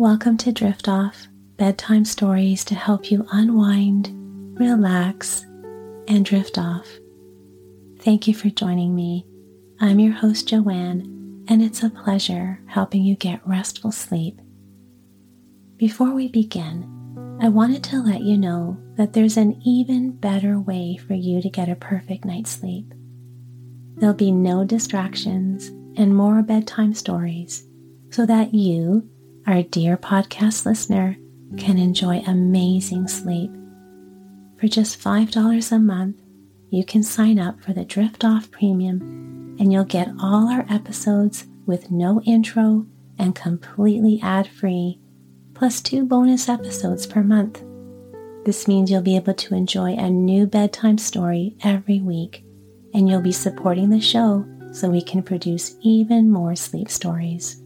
Welcome to Drift Off, bedtime stories to help you unwind, relax, and drift off. Thank you for joining me. I'm your host, Joanne, and it's a pleasure helping you get restful sleep. Before we begin, I wanted to let you know that there's an even better way for you to get a perfect night's sleep. There'll be no distractions and more bedtime stories so that you our dear podcast listener can enjoy amazing sleep. For just $5 a month, you can sign up for the Drift Off Premium and you'll get all our episodes with no intro and completely ad free, plus two bonus episodes per month. This means you'll be able to enjoy a new bedtime story every week, and you'll be supporting the show so we can produce even more sleep stories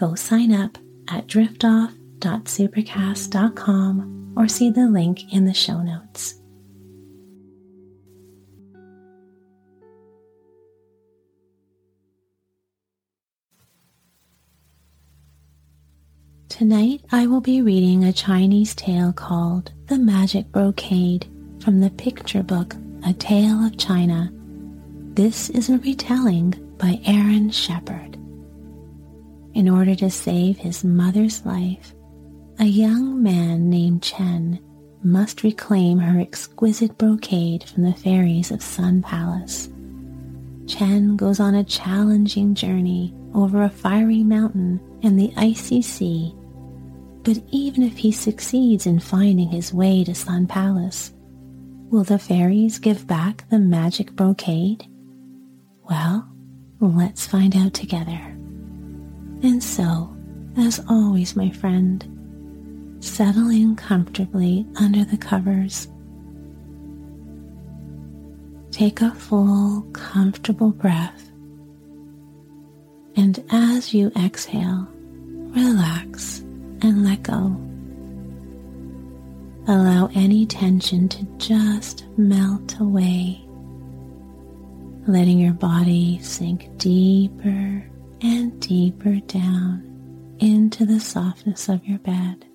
go sign up at driftoff.supercast.com or see the link in the show notes. Tonight I will be reading a Chinese tale called The Magic Brocade from the picture book A Tale of China. This is a retelling by Aaron Shepard. In order to save his mother's life, a young man named Chen must reclaim her exquisite brocade from the fairies of Sun Palace. Chen goes on a challenging journey over a fiery mountain and the icy sea. But even if he succeeds in finding his way to Sun Palace, will the fairies give back the magic brocade? Well, let's find out together. And so, as always, my friend, settle in comfortably under the covers. Take a full, comfortable breath. And as you exhale, relax and let go. Allow any tension to just melt away, letting your body sink deeper and deeper down into the softness of your bed.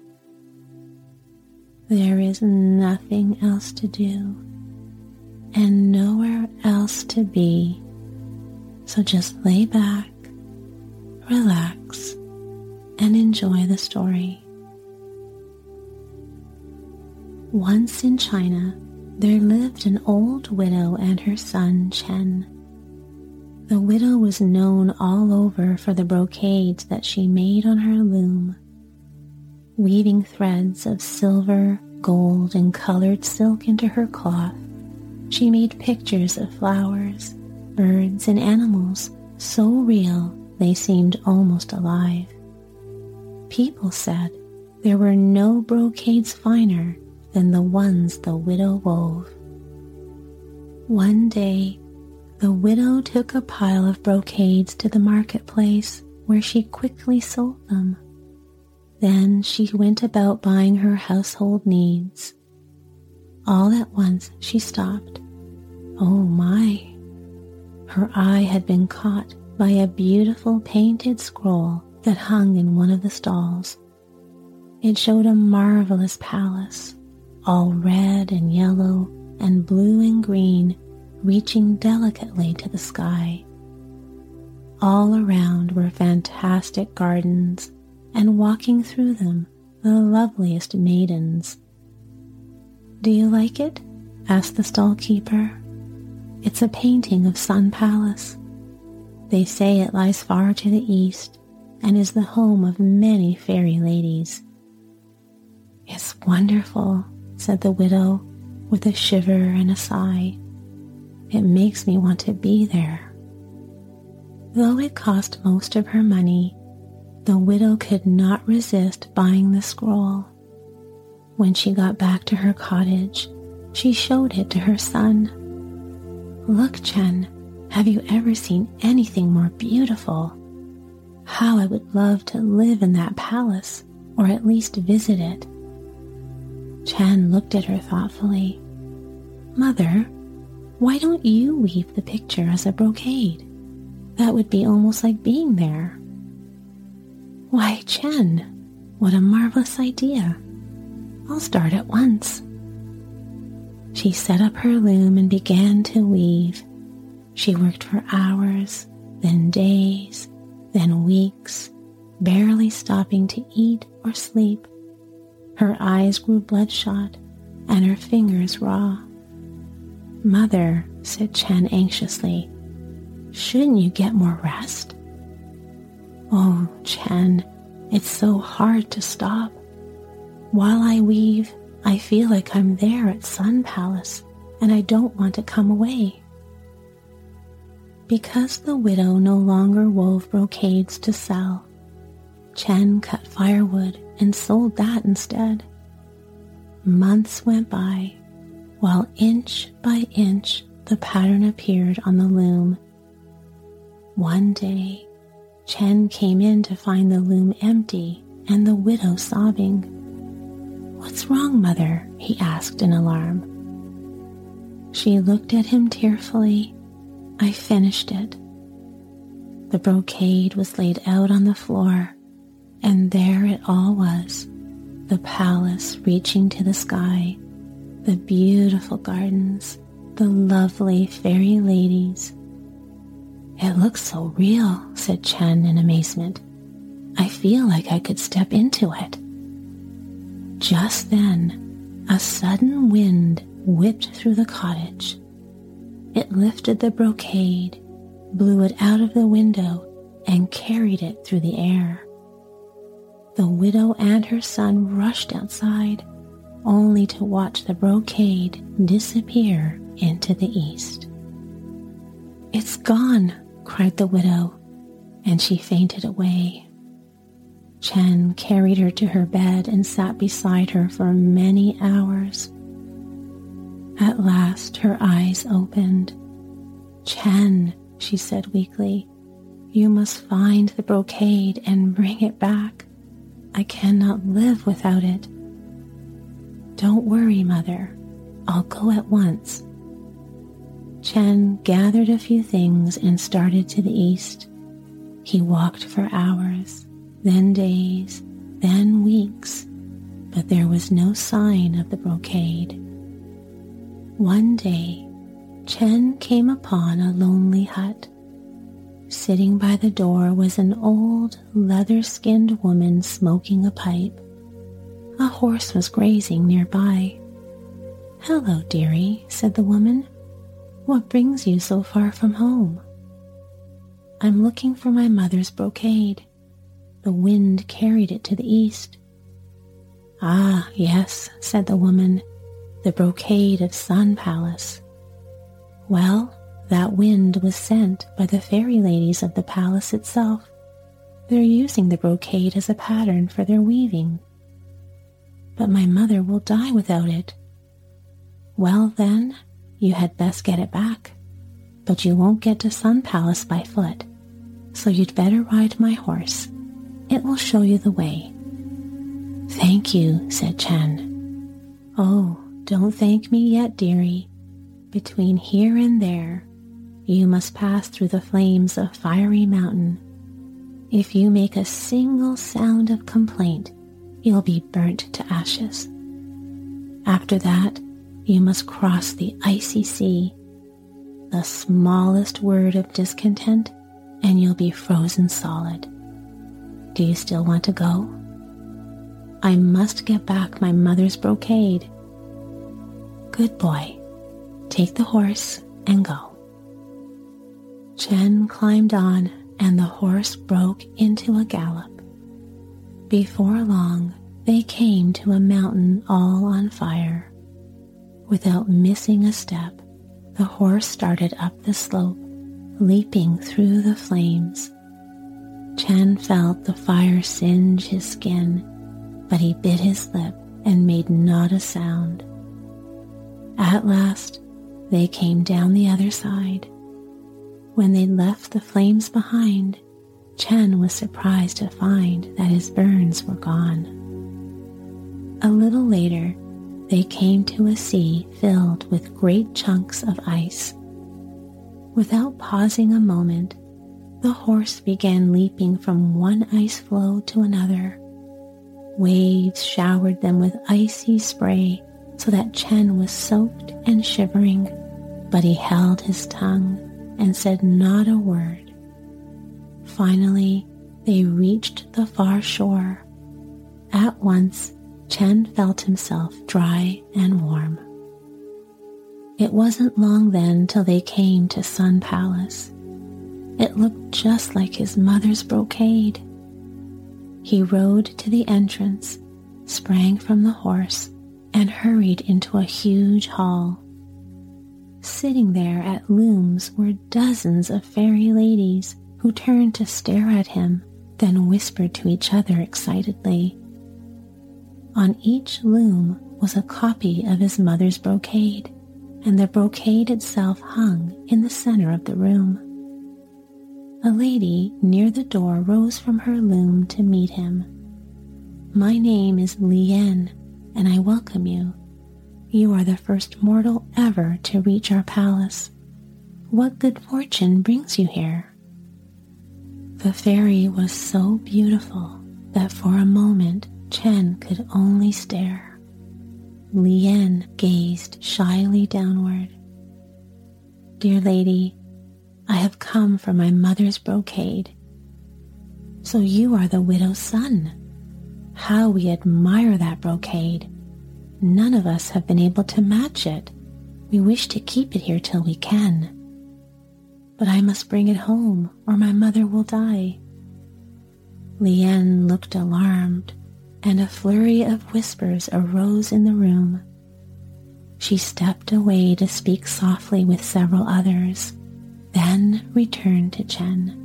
There is nothing else to do and nowhere else to be. So just lay back, relax, and enjoy the story. Once in China, there lived an old widow and her son Chen. The widow was known all over for the brocades that she made on her loom. Weaving threads of silver, gold, and colored silk into her cloth, she made pictures of flowers, birds, and animals so real they seemed almost alive. People said there were no brocades finer than the ones the widow wove. One day, the widow took a pile of brocades to the marketplace where she quickly sold them. Then she went about buying her household needs. All at once she stopped. Oh my! Her eye had been caught by a beautiful painted scroll that hung in one of the stalls. It showed a marvelous palace, all red and yellow and blue and green reaching delicately to the sky. All around were fantastic gardens, and walking through them, the loveliest maidens. Do you like it? asked the stall keeper. It's a painting of Sun Palace. They say it lies far to the east and is the home of many fairy ladies. It's wonderful, said the widow with a shiver and a sigh. It makes me want to be there. Though it cost most of her money, the widow could not resist buying the scroll. When she got back to her cottage, she showed it to her son. Look, Chen, have you ever seen anything more beautiful? How I would love to live in that palace, or at least visit it. Chen looked at her thoughtfully. Mother, why don't you weave the picture as a brocade? That would be almost like being there. Why, Chen, What a marvelous idea! I'll start at once. She set up her loom and began to weave. She worked for hours, then days, then weeks, barely stopping to eat or sleep. Her eyes grew bloodshot and her fingers raw. Mother, said Chen anxiously, shouldn't you get more rest? Oh, Chen, it's so hard to stop. While I weave, I feel like I'm there at Sun Palace and I don't want to come away. Because the widow no longer wove brocades to sell, Chen cut firewood and sold that instead. Months went by, while inch by inch the pattern appeared on the loom. One day, Chen came in to find the loom empty and the widow sobbing. What's wrong, mother? he asked in alarm. She looked at him tearfully. I finished it. The brocade was laid out on the floor, and there it all was the palace reaching to the sky, the beautiful gardens, the lovely fairy ladies. It looks so real, said Chen in amazement. I feel like I could step into it. Just then, a sudden wind whipped through the cottage. It lifted the brocade, blew it out of the window, and carried it through the air. The widow and her son rushed outside, only to watch the brocade disappear into the east. It's gone, cried the widow, and she fainted away. Chen carried her to her bed and sat beside her for many hours. At last her eyes opened. Chen, she said weakly, you must find the brocade and bring it back. I cannot live without it. Don't worry, mother. I'll go at once. Chen gathered a few things and started to the east. He walked for hours, then days, then weeks, but there was no sign of the brocade. One day, Chen came upon a lonely hut. Sitting by the door was an old, leather skinned woman smoking a pipe. A horse was grazing nearby. Hello, dearie, said the woman. What brings you so far from home? I'm looking for my mother's brocade. The wind carried it to the east. Ah, yes, said the woman, the brocade of Sun Palace. Well, that wind was sent by the fairy ladies of the palace itself. They're using the brocade as a pattern for their weaving. But my mother will die without it. Well, then, you had best get it back. But you won't get to Sun Palace by foot, so you'd better ride my horse. It will show you the way. Thank you, said Chen. Oh, don't thank me yet, dearie. Between here and there, you must pass through the flames of Fiery Mountain. If you make a single sound of complaint, you'll be burnt to ashes. After that, you must cross the icy sea. The smallest word of discontent, and you'll be frozen solid. Do you still want to go? I must get back my mother's brocade. Good boy. Take the horse and go. Chen climbed on, and the horse broke into a gallop. Before long, they came to a mountain all on fire. Without missing a step, the horse started up the slope, leaping through the flames. Chen felt the fire singe his skin, but he bit his lip and made not a sound. At last, they came down the other side when they left the flames behind, Chen was surprised to find that his burns were gone. A little later, they came to a sea filled with great chunks of ice. Without pausing a moment, the horse began leaping from one ice floe to another. Waves showered them with icy spray so that Chen was soaked and shivering, but he held his tongue and said not a word. Finally, they reached the far shore. At once, Chen felt himself dry and warm. It wasn't long then till they came to Sun Palace. It looked just like his mother's brocade. He rode to the entrance, sprang from the horse, and hurried into a huge hall. Sitting there at looms were dozens of fairy ladies who turned to stare at him, then whispered to each other excitedly. On each loom was a copy of his mother's brocade, and the brocade itself hung in the center of the room. A lady near the door rose from her loom to meet him. My name is Lien, and I welcome you. You are the first mortal ever to reach our palace. What good fortune brings you here? The fairy was so beautiful that for a moment Chen could only stare. Lien gazed shyly downward. Dear lady, I have come for my mother's brocade. So you are the widow's son. How we admire that brocade. None of us have been able to match it. We wish to keep it here till we can. But I must bring it home or my mother will die. Lien looked alarmed and a flurry of whispers arose in the room. She stepped away to speak softly with several others, then returned to Chen.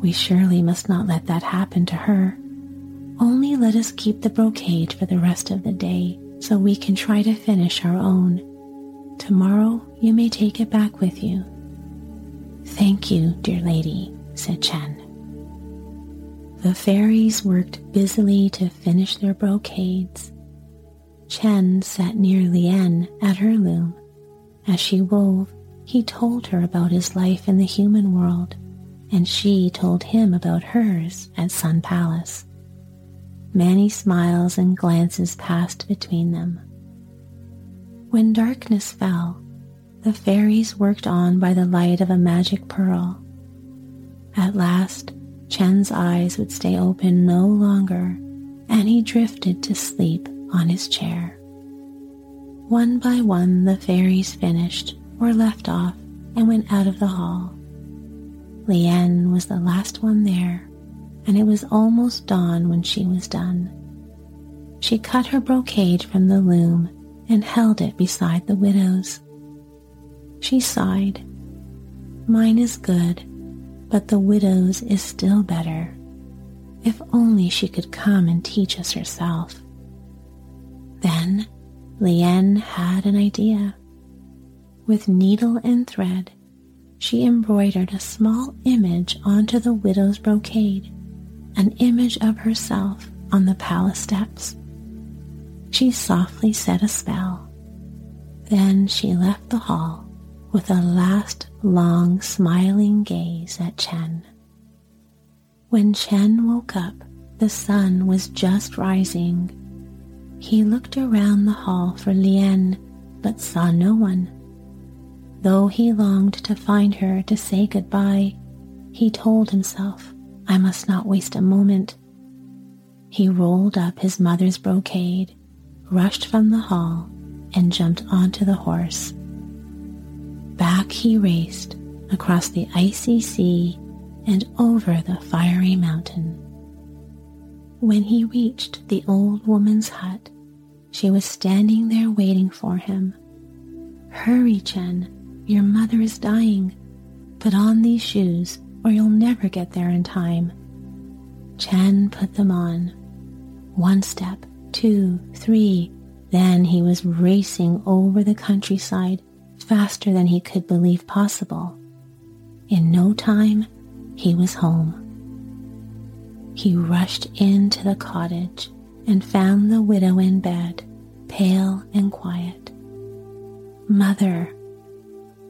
We surely must not let that happen to her. Only let us keep the brocade for the rest of the day so we can try to finish our own. Tomorrow you may take it back with you. Thank you, dear lady, said Chen. The fairies worked busily to finish their brocades. Chen sat near Lien at her loom. As she wove, he told her about his life in the human world, and she told him about hers at Sun Palace. Many smiles and glances passed between them. When darkness fell, the fairies worked on by the light of a magic pearl. At last, Chen's eyes would stay open no longer, and he drifted to sleep on his chair. One by one, the fairies finished or left off and went out of the hall. Lien was the last one there and it was almost dawn when she was done. She cut her brocade from the loom and held it beside the widow's. She sighed. Mine is good, but the widow's is still better. If only she could come and teach us herself. Then Lien had an idea. With needle and thread, she embroidered a small image onto the widow's brocade an image of herself on the palace steps. She softly said a spell. Then she left the hall with a last long smiling gaze at Chen. When Chen woke up, the sun was just rising. He looked around the hall for Lien, but saw no one. Though he longed to find her to say goodbye, he told himself I must not waste a moment. He rolled up his mother's brocade, rushed from the hall, and jumped onto the horse. Back he raced across the icy sea and over the fiery mountain. When he reached the old woman's hut, she was standing there waiting for him. Hurry, Chen, your mother is dying. Put on these shoes or you'll never get there in time. Chen put them on. One step, two, three. Then he was racing over the countryside faster than he could believe possible. In no time, he was home. He rushed into the cottage and found the widow in bed, pale and quiet. Mother,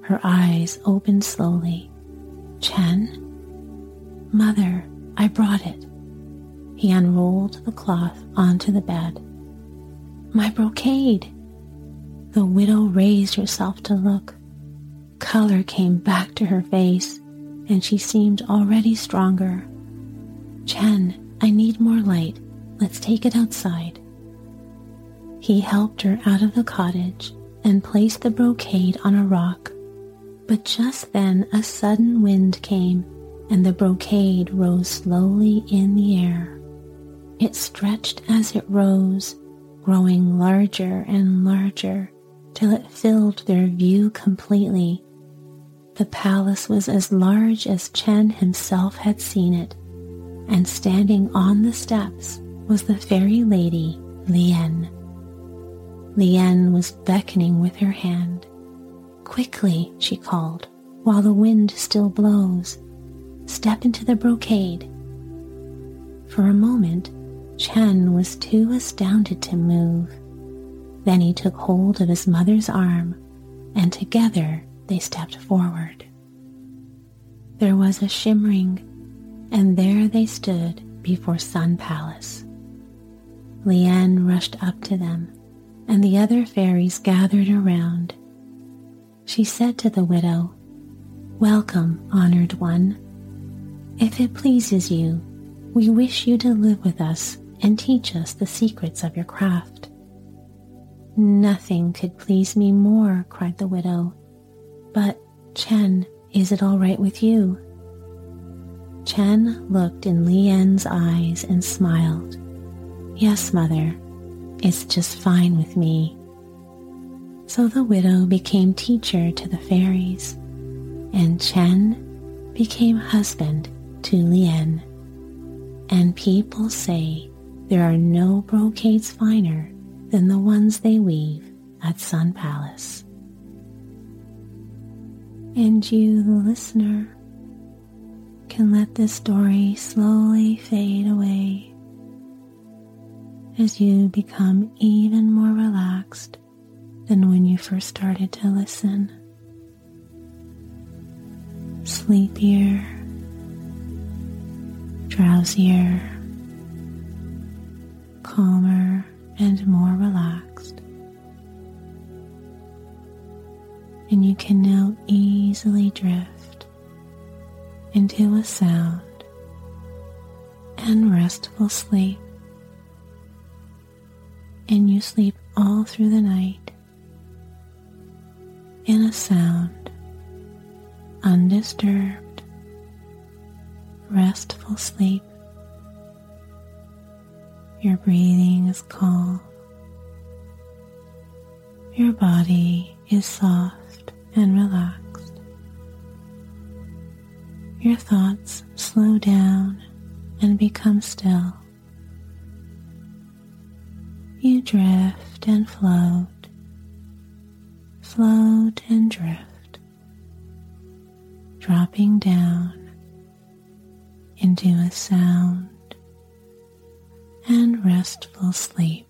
her eyes opened slowly. Chen? Mother, I brought it. He unrolled the cloth onto the bed. My brocade! The widow raised herself to look. Color came back to her face, and she seemed already stronger. Chen, I need more light. Let's take it outside. He helped her out of the cottage and placed the brocade on a rock. But just then a sudden wind came, and the brocade rose slowly in the air. It stretched as it rose, growing larger and larger till it filled their view completely. The palace was as large as Chen himself had seen it, and standing on the steps was the fairy lady, Lien. Lien was beckoning with her hand. Quickly, she called, while the wind still blows. Step into the brocade. For a moment, Chen was too astounded to move. Then he took hold of his mother's arm, and together they stepped forward. There was a shimmering, and there they stood before Sun Palace. Lien rushed up to them, and the other fairies gathered around. She said to the widow, Welcome, honored one. If it pleases you, we wish you to live with us and teach us the secrets of your craft. Nothing could please me more, cried the widow. But, Chen, is it all right with you? Chen looked in Lien's eyes and smiled. Yes, mother, it's just fine with me. So the widow became teacher to the fairies, and Chen became husband to Lien. And people say there are no brocades finer than the ones they weave at Sun Palace. And you, the listener, can let this story slowly fade away as you become even more relaxed than when you first started to listen. Sleepier, drowsier, calmer, and more can now easily drift into a sound and restful sleep. And you sleep all through the night in a sound, undisturbed, restful sleep. Your breathing is calm. Your body is soft and relaxed. Your thoughts slow down and become still. You drift and float, float and drift, dropping down into a sound and restful sleep.